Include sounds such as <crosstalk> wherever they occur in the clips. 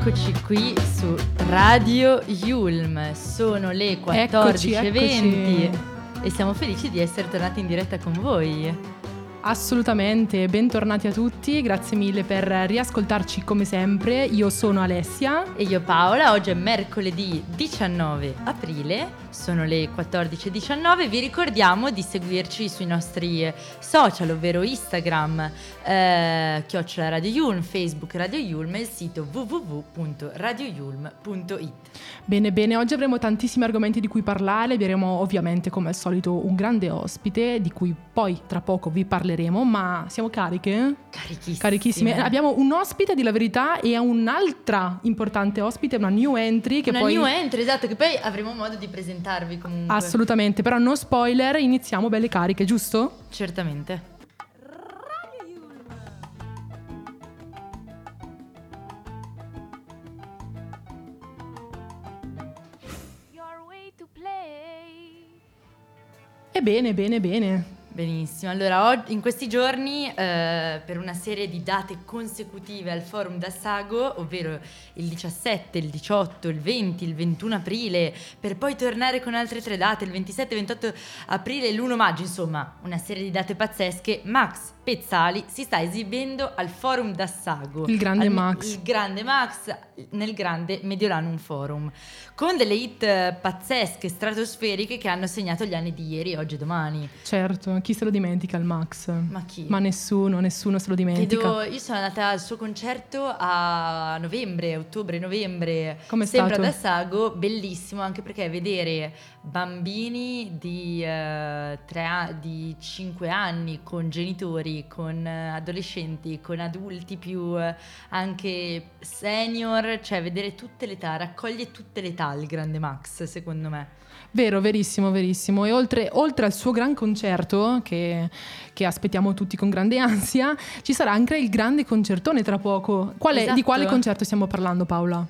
E rieccoci qui su Radio Yulm. Sono le 14.20 e siamo felici di essere tornati in diretta con voi. Assolutamente, bentornati a tutti, grazie mille per riascoltarci come sempre. Io sono Alessia. E io Paola, oggi è mercoledì 19 aprile, sono le 14.19. Vi ricordiamo di seguirci sui nostri social, ovvero Instagram, eh, chiocciola Radio Yulm, Facebook Radio Yulm e il sito www.radioyulm.it. Bene, bene, oggi avremo tantissimi argomenti di cui parlare, avremo ovviamente come al solito un grande ospite di cui poi tra poco vi parleremo, ma siamo cariche? Carichissime. Carichissime. Abbiamo un ospite di la verità e un'altra importante ospite, una new entry che Una poi... new entry, esatto, che poi avremo modo di presentarvi comunque. Assolutamente, però no spoiler, iniziamo belle cariche, giusto? Certamente. E bene, bene, bene. Benissimo, allora in questi giorni eh, per una serie di date consecutive al forum da Sago, ovvero il 17, il 18, il 20, il 21 aprile, per poi tornare con altre tre date, il 27, 28 aprile e l'1 maggio, insomma una serie di date pazzesche, Max Pezzali si sta esibendo al forum da Sago. Il grande Al- Max. Il grande Max nel grande Mediolanum Forum, con delle hit pazzesche, stratosferiche che hanno segnato gli anni di ieri, oggi e domani. Certo, chi se lo dimentica il Max? Ma chi? Ma nessuno, nessuno se lo dimentica. Credo- io sono andata al suo concerto a novembre, ottobre-novembre, Com'è sempre stato? ad Assago, bellissimo anche perché vedere bambini di, eh, tre di 5 anni con genitori, con eh, adolescenti, con adulti più eh, anche senior, cioè vedere tutte le età, raccoglie tutte le età il grande Max secondo me. Vero, verissimo, verissimo. E oltre, oltre al suo gran concerto, che, che aspettiamo tutti con grande ansia, ci sarà anche il grande concertone tra poco. Qual è- Di Esatto. quale concerto stiamo parlando, Paola?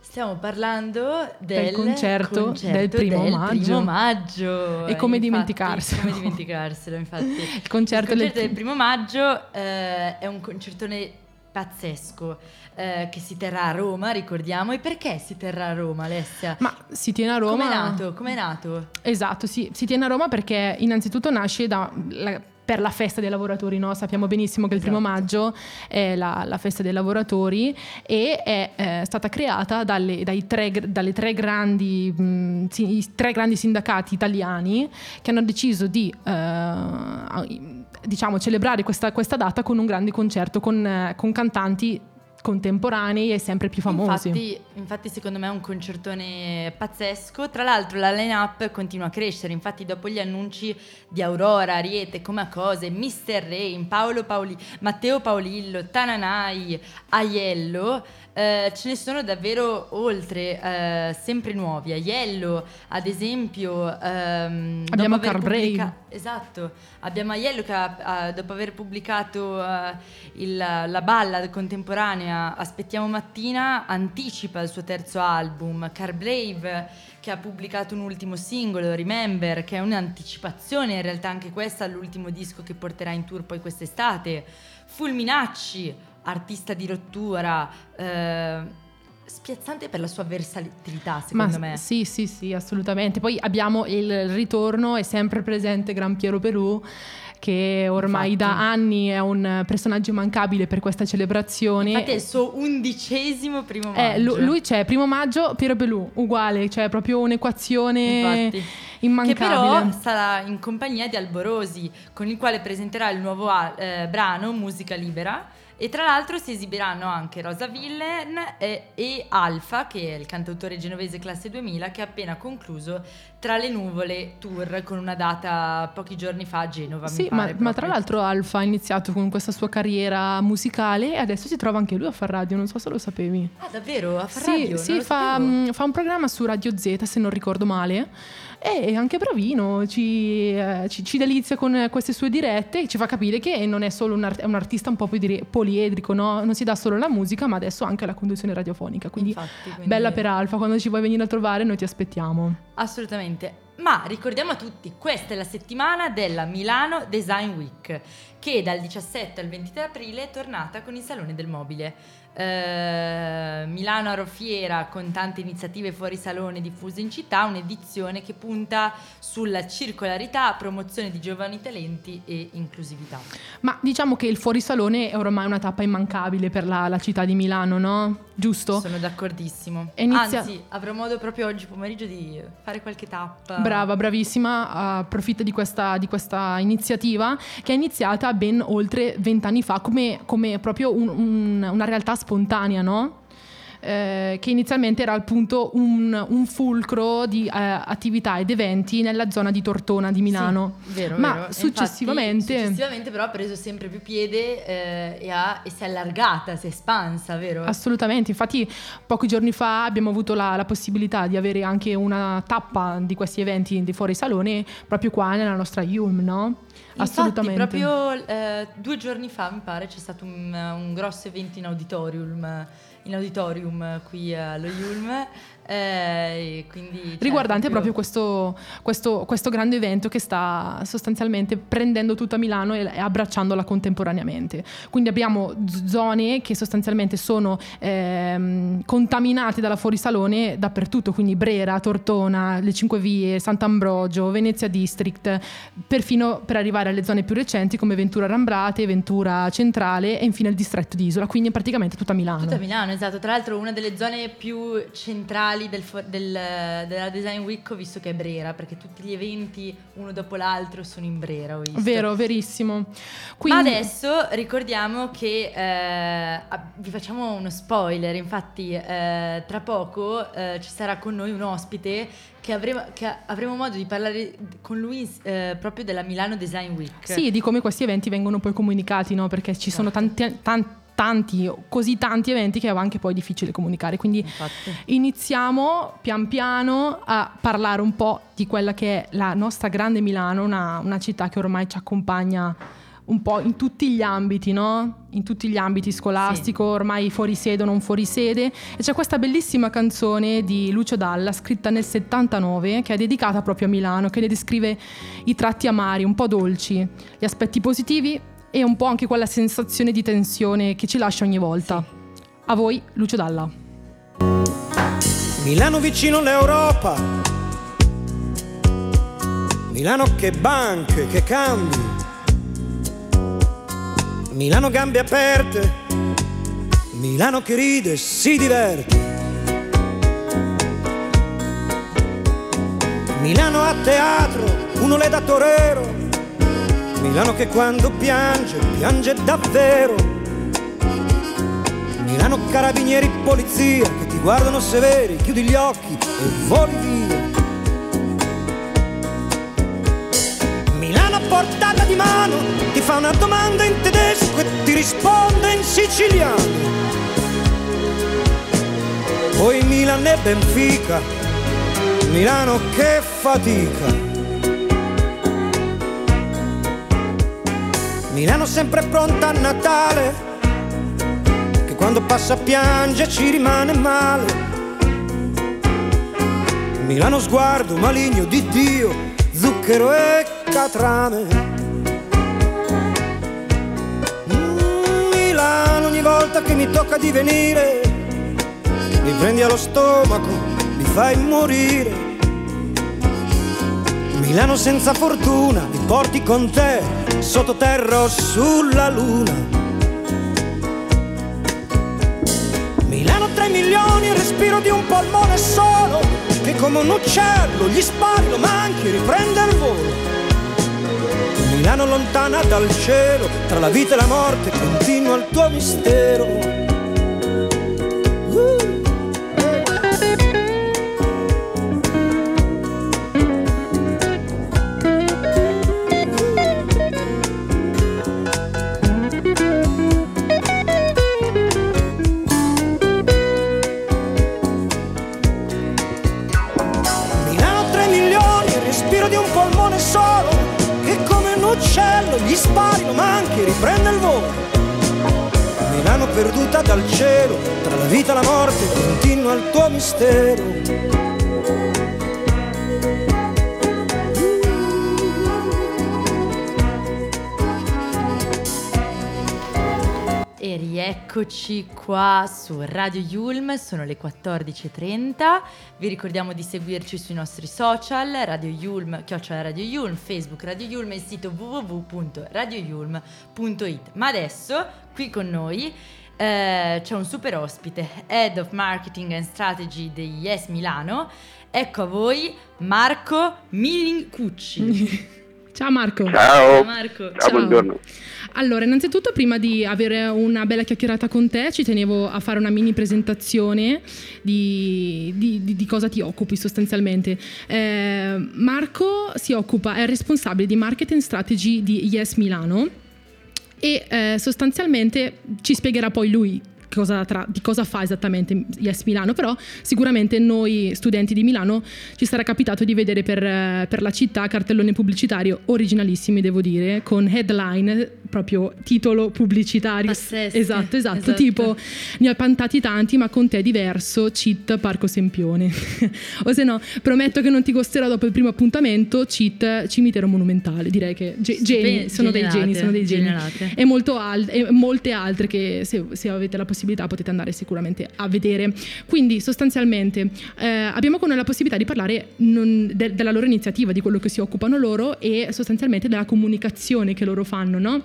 Stiamo parlando del, Del concerto del primo maggio. primo maggio. E come Infatti, dimenticarselo. Come dimenticarselo, infatti. <laughs> Il concerto, Il del- concerto del primo maggio eh, è un concertone pazzesco eh, che si terrà a Roma, ricordiamo. E perché si terrà a Roma, Alessia? Ma si tiene a Roma. Come è nato? Come è nato? Esatto, sì, si tiene a Roma perché innanzitutto nasce da, la- per la festa dei lavoratori, no? sappiamo benissimo che il primo Esatto. maggio è la, la festa dei lavoratori e è eh, stata creata dalle, dai tre, dalle tre grandi, mh, sì, i tre grandi sindacati italiani che hanno deciso di eh, diciamo, celebrare questa, questa data con un grande concerto con, eh, con cantanti contemporanei e sempre più famosi. Infatti, infatti, secondo me è un concertone pazzesco. Tra l'altro la line-up continua a crescere, infatti dopo gli annunci di Aurora, Ariete, Come a Cose, Mr. Rain, Paolo Paoli, Matteo Paolillo, Tananai, Aiello, eh, ce ne sono davvero oltre, eh, sempre nuovi. Aiello, ad esempio... ehm, Abbiamo Brave. pubblica- Esatto, abbiamo Aiello che ha- ha- dopo aver pubblicato eh, il- la ballad contemporanea Aspettiamo mattina anticipa il suo terzo album, Car Brave che ha pubblicato un ultimo singolo, Remember, che è un'anticipazione in realtà anche questa all'ultimo disco che porterà in tour poi quest'estate, Fulminacci, artista di rottura, eh, spiazzante per la sua versatilità secondo Ma me. sì, sì, sì, assolutamente. Poi abbiamo il ritorno, è sempre presente Gran Piero Perù, che ormai Infatti. da anni è un personaggio immancabile per questa celebrazione. Infatti è il suo undicesimo primo maggio. Eh, lu- lui c'è, primo maggio, Piero Pelù, uguale, cioè proprio un'equazione Infatti. immancabile. Che però sarà in compagnia di Alborosi, con il quale presenterà il nuovo eh, brano Musica Libera E tra l'altro si esibiranno anche Rosa Villen e, e Alfa, che è il cantautore genovese classe 2000, che ha appena concluso Tra le nuvole tour con una data pochi giorni fa a Genova. Sì, ma, ma tra l'altro Alfa ha iniziato con questa sua carriera musicale e adesso si trova anche lui a far radio, non so se lo sapevi. Ah, davvero? A far Sì, radio? sì, fa, mm, fa un programma su Radio Z, se non ricordo male. E anche bravino, ci, eh, ci- ci delizia con queste sue dirette e ci fa capire che non è solo un, art- un artista un po' più dire- poliedrico, no? non si dà solo la musica, ma adesso anche la conduzione radiofonica. Quindi, Infatti, quindi- bella per Alfa, quando ci vuoi venire a trovare noi ti aspettiamo. Assolutamente. Ma ricordiamo a tutti, questa è la settimana della Milano Design Week, che dal 17 al 23 aprile è tornata con il Salone del Mobile. Eh, Milano Aerofiera con tante iniziative fuori salone diffuse in città, un'edizione che punta sulla circolarità, promozione di giovani talenti e inclusività. Ma diciamo che il fuorisalone è ormai una tappa immancabile per la, la città di Milano, no? Giusto? Sono d'accordissimo. Inizia- Anzi, avrò modo proprio oggi pomeriggio di fare qualche tappa. Brava, bravissima, approfitta di questa, di questa iniziativa che è iniziata ben oltre vent'anni fa come, come proprio un- un- una realtà spontanea, no? Eh, che inizialmente era appunto un, un fulcro di eh, attività ed eventi nella zona di Tortona di Milano. Sì, vero, Ma vero. Successivamente- infatti, successivamente però ha preso sempre più piede eh, e, ha- e si è allargata, si è espansa, vero? Assolutamente, infatti pochi giorni fa abbiamo avuto la, la possibilità di avere anche una tappa di questi eventi di fuori salone proprio qua nella nostra Yulm, no? Assolutamente. Infatti, proprio eh, due giorni fa, mi pare, c'è stato un, un grosso evento in auditorium, in auditorium qui allo Yulm. Eh, quindi, cioè, riguardante proprio questo, questo- questo grande evento che sta sostanzialmente prendendo tutta Milano e, e abbracciandola contemporaneamente. Quindi abbiamo zone che sostanzialmente sono ehm, contaminate dalla fuorisalone dappertutto, quindi Brera, Tortona, le Cinque Vie, Sant'Ambrogio, Venezia District, perfino per arrivare alle zone più recenti come Ventura Rambrate, Ventura Centrale e infine il distretto di Isola, quindi praticamente tutta Milano. Tutta Milano, esatto. Tra l'altro una delle zone più centrali del fo- del- della Design Week ho visto che è Brera, perché tutti gli eventi uno dopo l'altro sono in Brera. Vero, verissimo. Ma Quindi- adesso ricordiamo che eh, vi facciamo uno spoiler, infatti eh, tra poco eh, ci sarà con noi un ospite che avremo, che avremo modo di parlare con lui eh, proprio della Milano Design Week. Sì, di come questi eventi vengono poi comunicati, no? Perché ci sono tanti, tan- tanti, così tanti eventi che è anche poi difficile comunicare. Quindi Infatti. iniziamo pian piano a parlare un po' di quella che è la nostra grande Milano, una, una città che ormai ci accompagna un po' in tutti gli ambiti, no? In tutti gli ambiti scolastico, ormai fuori sede o non fuori sede. E c'è questa bellissima canzone di Lucio Dalla, scritta nel 79, che è dedicata proprio a Milano, che ne descrive i tratti amari, un po' dolci, gli aspetti positivi e un po' anche quella sensazione di tensione che ci lascia ogni volta. A voi, Lucio Dalla. Milano vicino all'Europa. Milano che banche, che cambi. Milano gambe aperte. Milano che ride si diverte. Milano a teatro, uno le da torero. Milano che quando piange, piange davvero. Milano carabinieri polizia che ti guardano severi, chiudi gli occhi e voli via. Milano portata di mano ti fa una domanda in tedesco e ti risponde in siciliano. Poi Milan e Benfica, Milano che fatica. Milano sempre pronta a Natale che quando passa piange ci rimane male. Milano sguardo maligno di Dio, zucchero e catrame. Mm, Milano ogni volta che mi tocca di venire, mi prendi allo stomaco, mi fai morire. Milano senza fortuna, mi porti con te, sottoterra o sulla luna. Milano 3 milioni, il respiro di un polmone solo, che come un uccello gli spari, lo manchi, riprende il volo. Milano lontana dal cielo, tra la vita e la morte continua il tuo mistero. Rieccoci qua su Radio Yulm, sono le 14.30. Vi ricordiamo di seguirci sui nostri social, Radio Yulm, chiocciola Radio Yulm, Facebook Radio Yulm e il sito www.radioyulm.it. Ma adesso, qui con noi, eh, c'è un super ospite, Head of Marketing and Strategy di Yes Milano. Ecco a voi Marco Milincucci. <laughs> Ciao Marco. Ciao. Marco. Ciao, buongiorno. Allora, innanzitutto, prima di avere una bella chiacchierata con te, ci tenevo a fare una mini presentazione di, di- di- di cosa ti occupi sostanzialmente. Eh, Marco si occupa, è responsabile di marketing strategy di Yes Milano e eh, sostanzialmente ci spiegherà poi lui cosa tra- di cosa fa esattamente Yes Milano, però sicuramente noi studenti di Milano ci sarà capitato di vedere per, eh, per la città cartellone pubblicitario originalissimi, devo dire, con headline, proprio titolo pubblicitario. Esatto, esatto, Esatto. tipo ne ho pantati tanti, ma con te è diverso, cheat Parco Sempione. <laughs> o se no, prometto che non ti costerò dopo il primo appuntamento, cheat Cimitero Monumentale. Direi che ge- geni, Spe- sono dei geni, generate, sono dei geni generate. e, molto al- e molte altre che se, se avete la possibilità potete andare sicuramente a vedere. Quindi sostanzialmente eh, abbiamo con noi la possibilità di parlare non- de- della loro iniziativa, di quello che si occupano loro e sostanzialmente della comunicazione che loro fanno, no?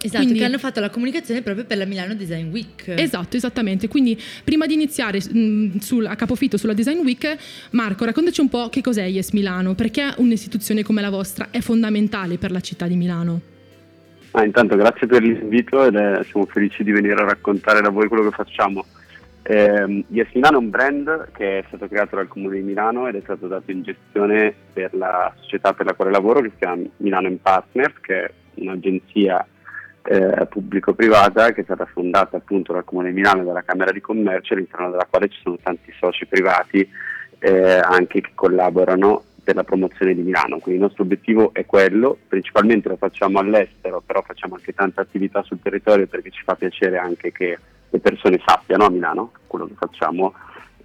Esatto, Quindi- che hanno fatto la comunicazione proprio per la Milano Design Week. Esatto, esattamente. Quindi prima di iniziare mh, sul- a capofitto sulla Design Week, Marco, raccontaci un po' che cos'è Yes Milano, perché un'istituzione come la vostra è fondamentale per la città di Milano. Ah, intanto grazie per l'invito ed è- siamo felici di venire a raccontare da voi quello che facciamo. Eh, yes Milano è un brand che è stato creato dal Comune di Milano ed è stato dato in gestione per la società per la quale lavoro che si chiama Milano Partners, che è un'agenzia eh, pubblico-privata che è stata fondata appunto dal Comune di Milano e dalla Camera di Commercio all'interno della quale ci sono tanti soci privati eh, anche che collaborano per la promozione di Milano. Quindi il nostro obiettivo è quello, principalmente lo facciamo all'estero, però facciamo anche tante attività sul territorio perché ci fa piacere anche che le persone sappiano a Milano quello che facciamo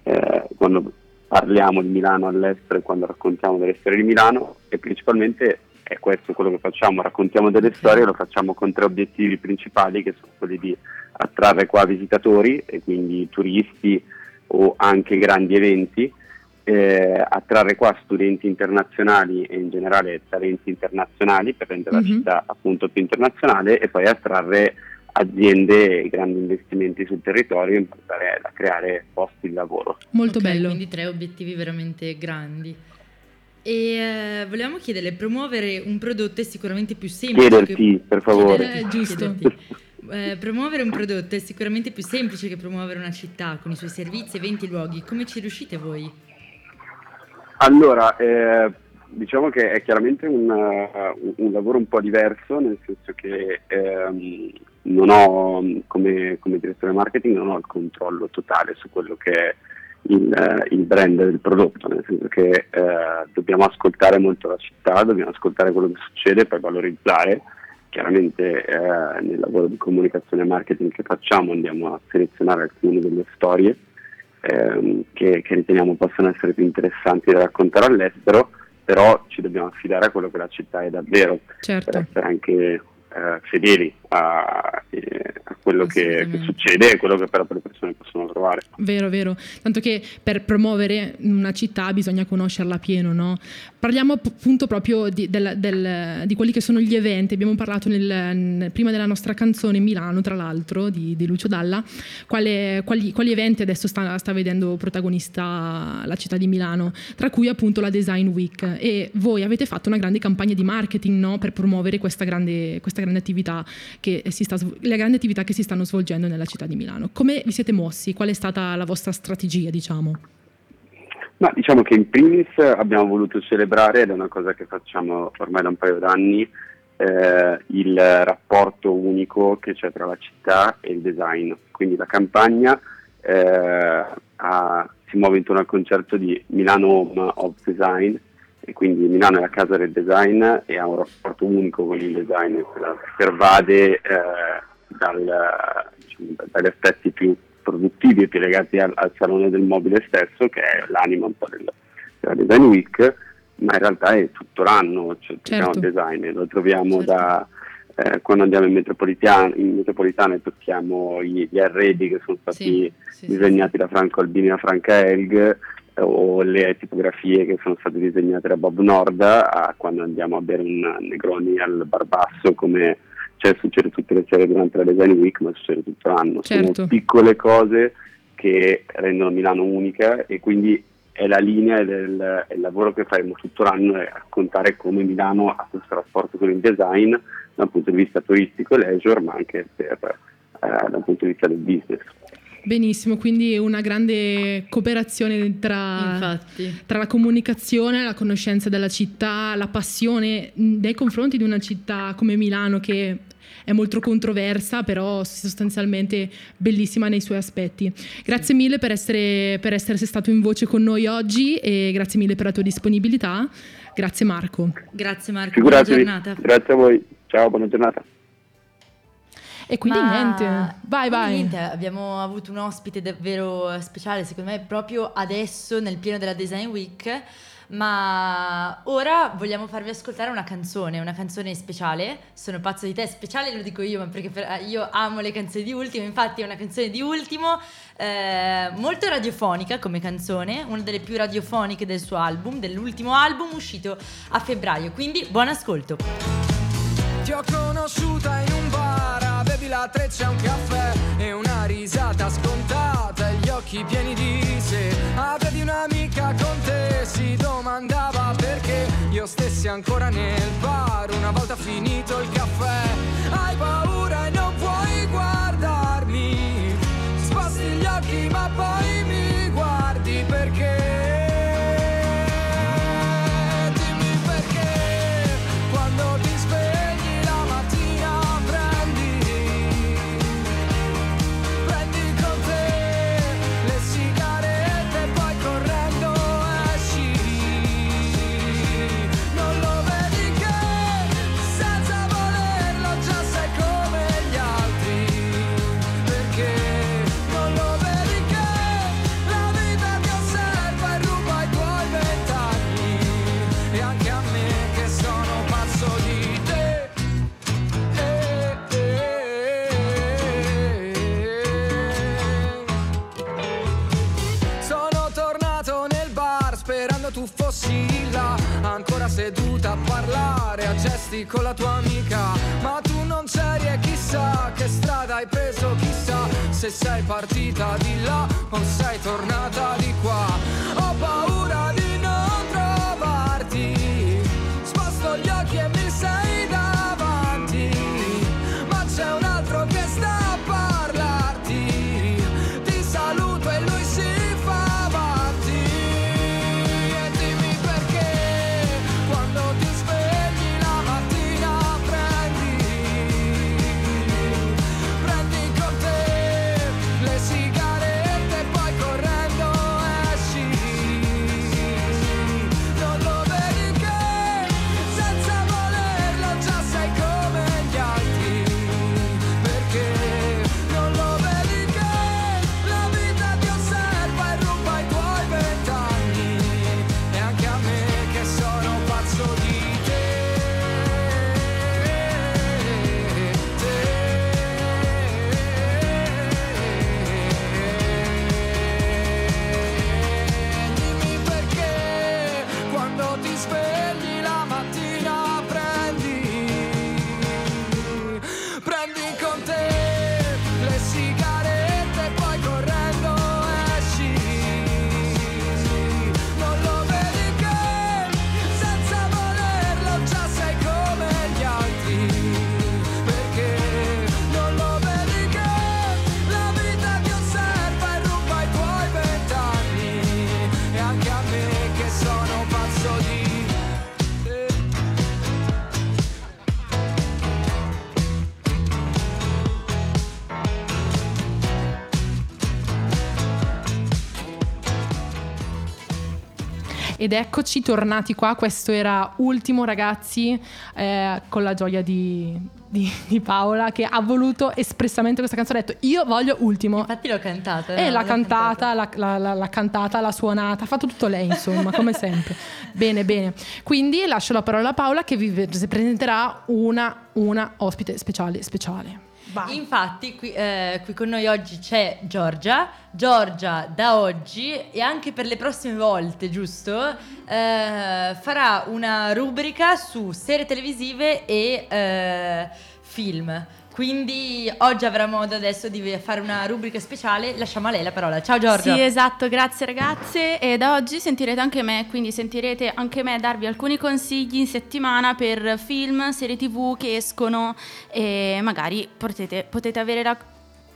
eh, quando parliamo di Milano all'estero e quando raccontiamo delle storie di Milano e principalmente è questo quello che facciamo, raccontiamo delle storie, lo facciamo con tre obiettivi principali che sono quelli di attrarre qua visitatori e quindi turisti o anche grandi eventi, eh, attrarre qua studenti internazionali e in generale talenti internazionali per rendere Mhm. la città appunto più internazionale e poi attrarre aziende e grandi investimenti sul territorio in modo tale da creare posti di lavoro. Molto Ok, bello. Quindi tre obiettivi veramente grandi. E eh, volevamo chiederle, promuovere un prodotto è sicuramente più semplice. Chiederti, per favore. Chiederti, Eh, giusto. chiederti. Eh, promuovere un prodotto è sicuramente più semplice che promuovere una città con i suoi servizi, eventi e luoghi. Come ci riuscite voi? Allora, eh, diciamo che è chiaramente un, uh, un lavoro un po' diverso, nel senso che ehm, non ho, come, come direttore marketing, non ho il controllo totale su quello che è il, eh, il brand del prodotto, nel senso che eh, dobbiamo ascoltare molto la città, dobbiamo ascoltare quello che succede poi valorizzare. Chiaramente eh, nel lavoro di comunicazione e marketing che facciamo andiamo a selezionare alcune delle storie ehm, che, che riteniamo possano essere più interessanti da raccontare all'estero, però ci dobbiamo affidare a quello che la città è davvero, per Certo. essere anche eh, fedeli a, eh, a quello che, che succede e quello che però le persone possono trovare. Vero, vero. Tanto che per promuovere una città bisogna conoscerla pieno, no? Parliamo appunto proprio di, del- del- di quelli che sono gli eventi. Abbiamo parlato nel- prima della nostra canzone Milano, tra l'altro, di, di Lucio Dalla. Quale- quali, quali eventi adesso sta, sta vedendo protagonista la città di Milano? Tra cui appunto la Design Week. E voi avete fatto una grande campagna di marketing, no? Per promuovere questa grande, questa grande attività sta, le grandi attività che si stanno svolgendo nella città di Milano. Come vi siete mossi? Qual è stata la vostra strategia, diciamo? Ma diciamo che in primis abbiamo voluto celebrare, ed è una cosa che facciamo ormai da un paio d'anni, eh, il rapporto unico che c'è tra la città e il design. Quindi la campagna eh, ha- si muove intorno al concetto di Milano Home of Design e quindi Milano è la casa del design e ha un rapporto unico con il design pervade eh, dal- diciamo, dagli aspetti più produttivi e più legati al, al salone del mobile stesso che è l'anima un po' del- della Design Week ma in realtà è tutto l'anno cioè, Certo. il design lo troviamo Certo. da eh, quando andiamo in metropolitana, in metropolitana e tocchiamo gli, gli arredi che sono stati Sì, sì, sì, disegnati da Franco Albini e da Franca Elg eh, o le tipografie che sono state disegnate da Bob Norda a quando andiamo a bere un Negroni al Barbasso come cioè, succede tutte le sere durante la Design Week ma succede tutto l'anno. Certo. sono piccole cose che rendono Milano unica e quindi è la linea del è il lavoro che faremo tutto l'anno è raccontare come Milano ha questo rapporto con il design dal punto di vista turistico e leisure ma anche per, eh, dal punto di vista del business. Benissimo, quindi una grande cooperazione tra, tra la comunicazione, la conoscenza della città, la passione nei confronti di una città come Milano che è molto controversa, però sostanzialmente bellissima nei suoi aspetti. Grazie mille per essere, per essere stato in voce con noi oggi e grazie mille per la tua disponibilità. Grazie Marco. Grazie Marco, buona giornata. grazie a voi ciao buona giornata E quindi Ma- niente, vai vai. niente, abbiamo avuto un ospite davvero speciale, secondo me, proprio adesso nel pieno della Design Week. Ma ora vogliamo farvi ascoltare una canzone, una canzone speciale. Sono pazzo di te, speciale lo dico io, ma perché per- io amo le canzoni di Ultimo. Infatti, è una canzone di Ultimo, eh, molto radiofonica come canzone, una delle più radiofoniche del suo album, dell'ultimo album uscito a febbraio. Quindi, buon ascolto. Ti ho conosciuta in un bar, avevi la treccia, un caffè e una risata scontata gli occhi pieni di sé. Avevi un'amica con domandava perché io stessi ancora nel bar una volta finito il caffè. Hai paura e non puoi guardarmi, sposti gli occhi ma poi mi guardi con la tua amica Ma tu non c'eri e chissà che strada hai preso chissà Se sei partita di là o sei tornata di qua. Ho paura di non trovarti Sposto gli occhi e mi sei Ed eccoci tornati qua, questo era Ultimo ragazzi eh, con la gioia di, di- di Paola che ha voluto espressamente questa canzone, ha detto io voglio Ultimo. Infatti l'ho cantata. E no? l'ha cantata, l'ha, l'ha- l'ha- l'ha cantata, l'ha suonata, ha fatto tutto lei, insomma, come sempre. <laughs> Bene, bene. Quindi lascio la parola a Paola che vi presenterà una, una ospite speciale, speciale. Vai. Infatti, qui, eh, qui con noi oggi c'è Giorgia. Giorgia, da oggi e anche per le prossime volte, giusto? Eh, farà una rubrica su serie televisive e eh, film. Quindi oggi avrà modo adesso di fare una rubrica speciale. Lasciamo a lei la parola. Ciao Giorgia. Sì, esatto, grazie ragazze. E da oggi sentirete anche me, quindi sentirete anche me darvi alcuni consigli in settimana per film, serie tv che escono e magari potete, potete avere la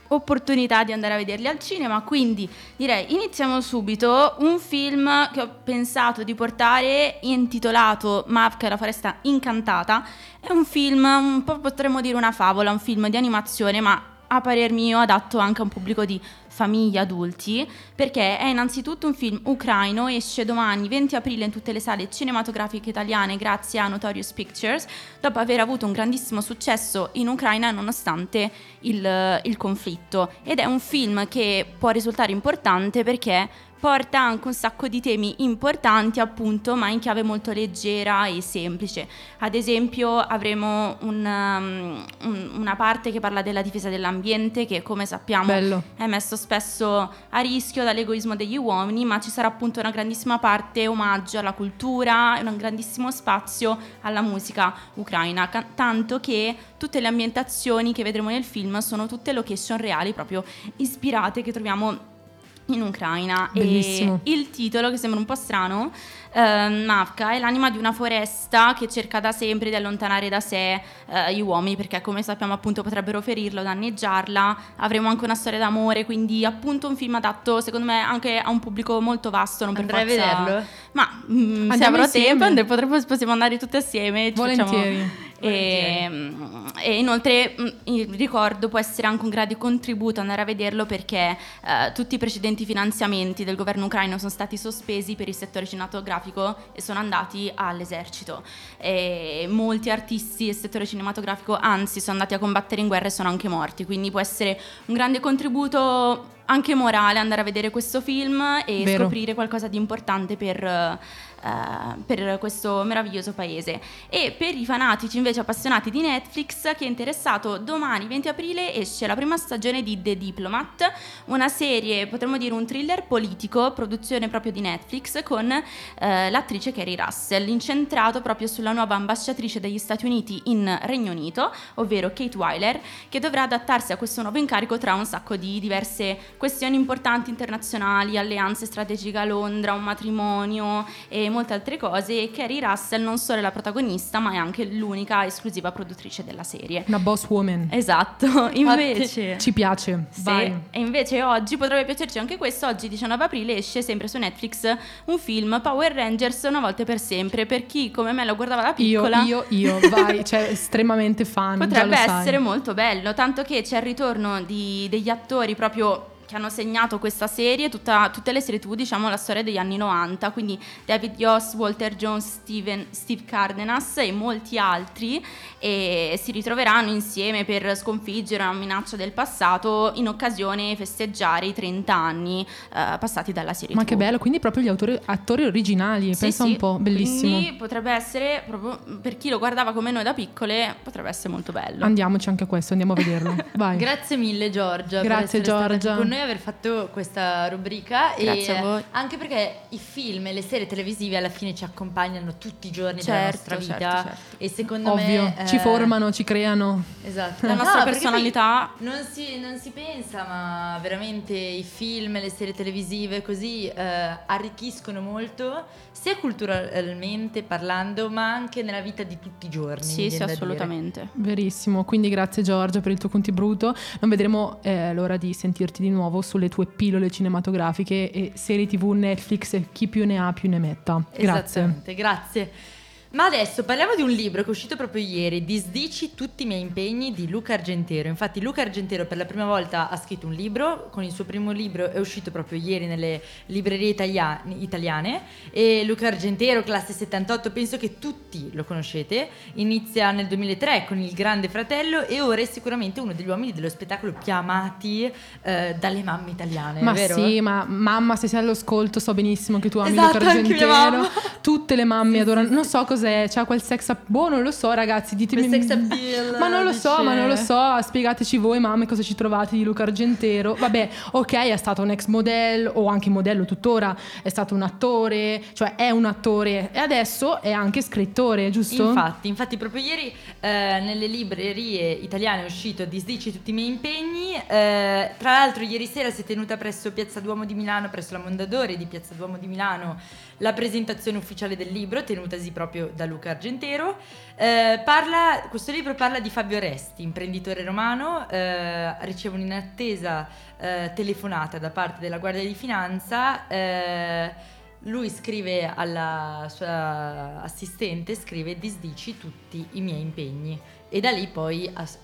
opportunità di andare a vederli al cinema. Quindi direi iniziamo subito. Un film che ho pensato di portare intitolato Mavka e la foresta incantata. È un film, un po' potremmo dire una favola, un film di animazione, ma a parer mio adatto anche a un pubblico di famiglie adulti, perché è innanzitutto un film ucraino, esce domani 20 aprile in tutte le sale cinematografiche italiane grazie a Notorious Pictures, dopo aver avuto un grandissimo successo in Ucraina nonostante il, il conflitto. Ed è un film che può risultare importante perché porta anche un sacco di temi importanti appunto ma in chiave molto leggera e semplice ad esempio avremo un, um, un- una parte che parla della difesa dell'ambiente che come sappiamo Bello. è messo spesso a rischio dall'egoismo degli uomini, ma ci sarà appunto una grandissima parte omaggio alla cultura e un grandissimo spazio alla musica ucraina, ca- tanto che tutte le ambientazioni che vedremo nel film sono tutte location reali proprio ispirate che troviamo in Ucraina Bellissimo. e il titolo che sembra un po' strano ehm, Mavka è l'anima di una foresta che cerca da sempre di allontanare da sé eh, gli uomini perché come sappiamo appunto potrebbero ferirla o danneggiarla avremo anche una storia d'amore quindi appunto un film adatto secondo me anche a un pubblico molto vasto non per Andrai a forza- vederlo? ma mm, se avrò insieme. tempo potremmo, possiamo andare tutte assieme ci facciamo- Volentieri. E, e inoltre mh, il ricordo può essere anche un grande contributo andare a vederlo perché eh, tutti i precedenti finanziamenti del governo ucraino sono stati sospesi per il settore cinematografico e sono andati all'esercito. E molti artisti del settore cinematografico anzi sono andati a combattere in guerra e sono anche morti, quindi può essere un grande contributo anche morale andare a vedere questo film e Vero. scoprire qualcosa di importante per, eh, per questo meraviglioso paese. E per i fanatici invece appassionati di Netflix, chi è interessato, domani 20 aprile esce la prima stagione di The Diplomat, una serie, potremmo dire un thriller politico, produzione proprio di Netflix, con eh, l'attrice Carrie Russell, incentrato proprio sulla nuova ambasciatrice degli Stati Uniti in Regno Unito, ovvero Kate Weiler, che dovrà adattarsi a questo nuovo incarico tra un sacco di diverse questioni importanti internazionali, alleanze strategiche a Londra, un matrimonio e molte altre cose. E Carrie Russell non solo è la protagonista, ma è anche l'unica esclusiva produttrice della serie. Una boss woman. Esatto, <laughs> invece... Ci piace. Sì, Vai. e invece oggi potrebbe piacerci anche questo. Oggi, 19 aprile, esce sempre su Netflix un film Power Rangers una volta per sempre. Per chi come me lo guardava da Io, piccola, io, io, vai, <laughs> cioè estremamente fan. potrebbe lo sai. essere molto bello. Tanto che c'è il ritorno di- degli attori proprio che hanno segnato questa serie, tutta- tutte le serie TV, diciamo la storia degli anni 90, quindi David Yost, Walter Jones, Steven, Steve Cardenas e molti altri e si ritroveranno insieme per sconfiggere una minaccia del passato in occasione festeggiare i 30 anni eh, passati dalla serie Ma TV. che bello, quindi proprio gli autori, attori originali, Sì, pensa sì, un po', bellissimo. Quindi potrebbe essere, proprio per chi lo guardava come noi da piccole, potrebbe essere molto bello. Andiamoci anche a questo, andiamo a vederlo. <laughs> Vai. Grazie mille Giorgia Grazie, Giorgia. con noi e aver fatto questa rubrica Grazie e a voi. anche perché i film e le serie televisive alla fine ci accompagnano tutti i giorni della Certo, nostra vita certo, certo. e secondo Ovvio, me ci eh, formano, ci creano. Esatto. La nostra poi personalità Non si, non si pensa, ma veramente i film e le serie televisive così eh, arricchiscono molto, sia culturalmente parlando, ma anche nella vita di tutti i giorni. Sì, sì, da dire. assolutamente. Verissimo, quindi grazie Giorgia per il tuo contributo. Non vedremo eh, l'ora di sentirti di nuovo sulle tue pillole cinematografiche e serie tv Netflix chi più ne ha più ne metta. Grazie. Grazie. Ma adesso parliamo di un libro che è uscito proprio ieri, Disdici tutti i miei impegni di Luca Argentero. Infatti Luca Argentero per la prima volta ha scritto un libro, con il suo primo libro è uscito proprio ieri nelle librerie italia- italiane e Luca Argentero, classe 78, penso che tutti lo conoscete, inizia nel 2003 con Il Grande Fratello e ora è sicuramente uno degli uomini dello spettacolo più amati eh, dalle mamme italiane, Ma vero? sì, ma mamma, se sei all'ascolto, so benissimo che tu ami Esatto, Luca Argentero. Tutte le mamme adorano. Non so cos'è, c'ha quel sex appeal. Boh, non lo so, ragazzi, ditemi. Quel sex appeal, <laughs> Ma non lo so, dice- ma non lo so. Spiegateci voi, mamme, cosa ci trovate di Luca Argentero. Vabbè, ok, è stato un ex modello, o anche modello tuttora, è stato un attore, cioè è un attore. E adesso è anche scrittore, giusto? Infatti, infatti proprio ieri eh, nelle librerie italiane è uscito Disdici tutti i miei impegni. eh, tra l'altro ieri sera si è tenuta presso Piazza Duomo di Milano, presso la Mondadori di Piazza Duomo di Milano, la presentazione ufficiale del libro, tenutasi proprio da Luca Argentero. Eh, parla- questo libro parla di Fabio Resti, imprenditore romano, eh, riceve un'inattesa eh, telefonata da parte della Guardia di Finanza. eh, lui scrive alla sua assistente, scrive disdici tutti i miei impegni e da lì poi as-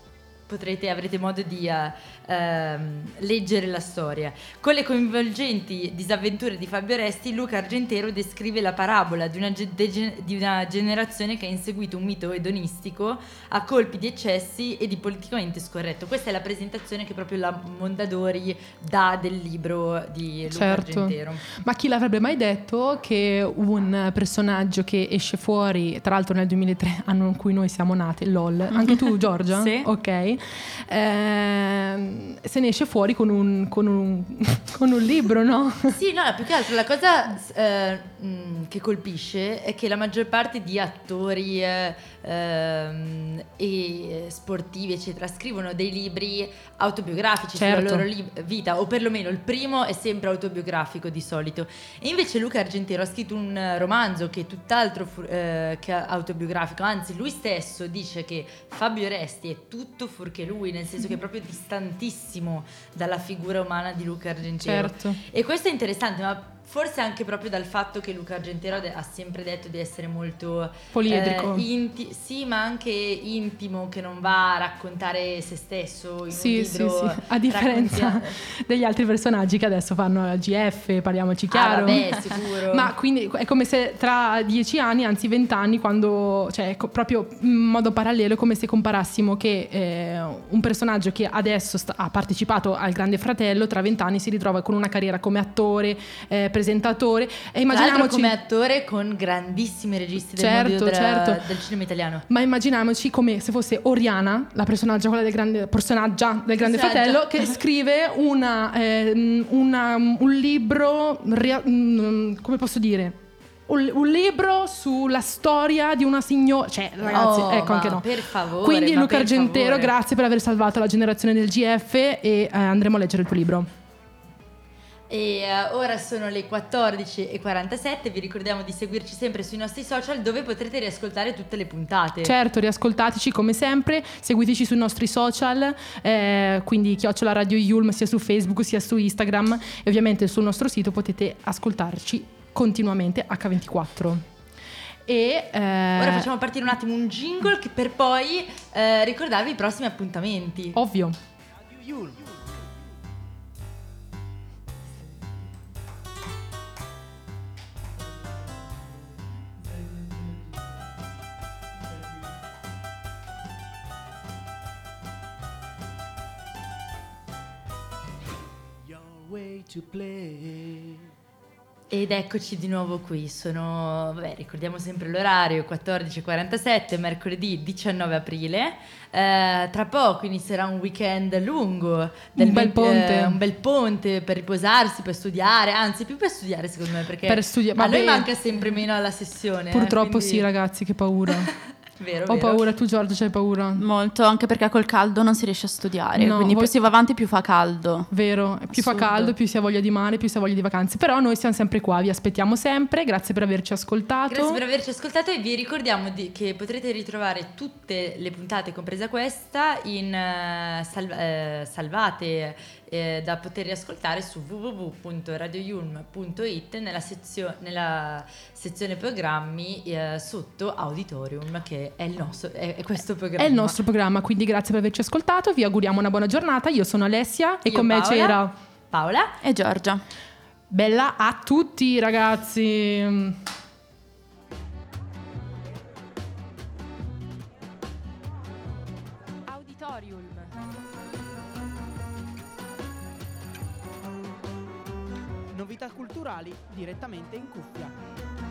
potrete, avrete modo di eh, ehm, leggere la storia. Con le coinvolgenti disavventure di Fabio Resti, Luca Argentero descrive la parabola di una, ge- dege- di una generazione che ha inseguito un mito edonistico a colpi di eccessi e di politicamente scorretto. Questa è la presentazione che proprio la Mondadori dà del libro di Luca Certo. Argentero. Ma chi l'avrebbe mai detto che un personaggio che esce fuori, tra l'altro nel 2003, anno in cui noi siamo nate, LOL, anche tu <laughs> Giorgia? Sì. Ok. Ehm, se ne esce fuori con un, con un, <laughs> con un libro, no? Sì, no, più che altro la cosa eh, mh, che colpisce è che la maggior parte di attori eh, ehm, e sportivi, eccetera, scrivono dei libri autobiografici Certo. sulla loro li- vita, o perlomeno il primo è sempre autobiografico di solito. E invece Luca Argentero ha scritto un romanzo che è tutt'altro fu- eh, che autobiografico, anzi lui stesso dice che Fabio Resti è tutto fuorché lui, nel senso che è proprio distantissimo dalla figura umana di Luca Argentero. Certo. E questo è interessante, ma forse anche proprio dal fatto che Luca Argentero ha sempre detto di essere molto Poliedrico. eh, inti- sì, ma anche intimo, che non va a raccontare se stesso in Sì, un sì, libro. sì. A differenza degli altri personaggi che adesso fanno la GF, parliamoci Ah, chiaro. vabbè, sicuro. <laughs> Ma quindi è come se tra dieci anni, anzi vent'anni, quando, cioè co- proprio in modo parallelo, è come se comparassimo che eh, un personaggio che adesso sta- ha partecipato al Grande Fratello, tra vent'anni si ritrova con una carriera come attore, eh, presentatore. E immaginiamoci... come attore con grandissimi registi del, Certo, mondo della- certo. del cinema italiano. Ma immaginiamoci come se fosse Oriana, la personaggia, quella del grande, personaggia del Grande. Fratello, che scrive una, ehm, una- un libro, mm, come posso dire? Un, un libro sulla storia di una signora. Cioè, ragazzi, Oh, ecco anche no. per favore, Quindi, Luca Argentero, favore. grazie per aver salvato la generazione del GF e eh, andremo a leggere il tuo libro. E eh, ora sono le 14.47, vi ricordiamo di seguirci sempre sui nostri social dove potrete riascoltare tutte le puntate. Certo, riascoltateci come sempre, seguiteci sui nostri social, eh, quindi chiocciola Radio Yulm sia su Facebook sia su Instagram e ovviamente sul nostro sito potete ascoltarci continuamente H24. E eh, Ora facciamo partire un attimo un jingle che per poi eh, ricordarvi i prossimi appuntamenti. ovvio. Your eccoci di nuovo qui, sono, vabbè, ricordiamo sempre l'orario, 14.47, mercoledì 19 aprile. Eh, tra poco inizierà un weekend lungo. Un bel ponte. eh, un bel ponte per riposarsi, per studiare, anzi più per studiare secondo me, perché Per studia- a noi manca sempre meno alla sessione. eh, Purtroppo quindi- sì ragazzi, che paura. <laughs> Vero, Ho vero. paura, tu Giorgio c'hai paura? Molto, anche perché col caldo non si riesce a studiare, No, quindi voi- più si va avanti più fa caldo. Vero, più fa Assurdo. caldo, più si ha voglia di mare, più si ha voglia di vacanze. Però noi siamo sempre qua, vi aspettiamo sempre. Grazie per averci ascoltato. Grazie per averci ascoltato e vi ricordiamo di- che potrete ritrovare tutte le puntate, compresa questa, in eh, salv- eh, salvate eh, da poter riascoltare su www.radioyulm.it nella, sezio- nella sezione programmi eh, sotto Auditorium che è, il nostro, è, è questo programma. È il nostro programma, quindi grazie per averci ascoltato. Vi auguriamo una buona giornata. Io sono Alessia e Io con me Paola. c'era Paola. E Giorgia. Bella a tutti, ragazzi. Auditorium. Novità culturali direttamente in cuffia.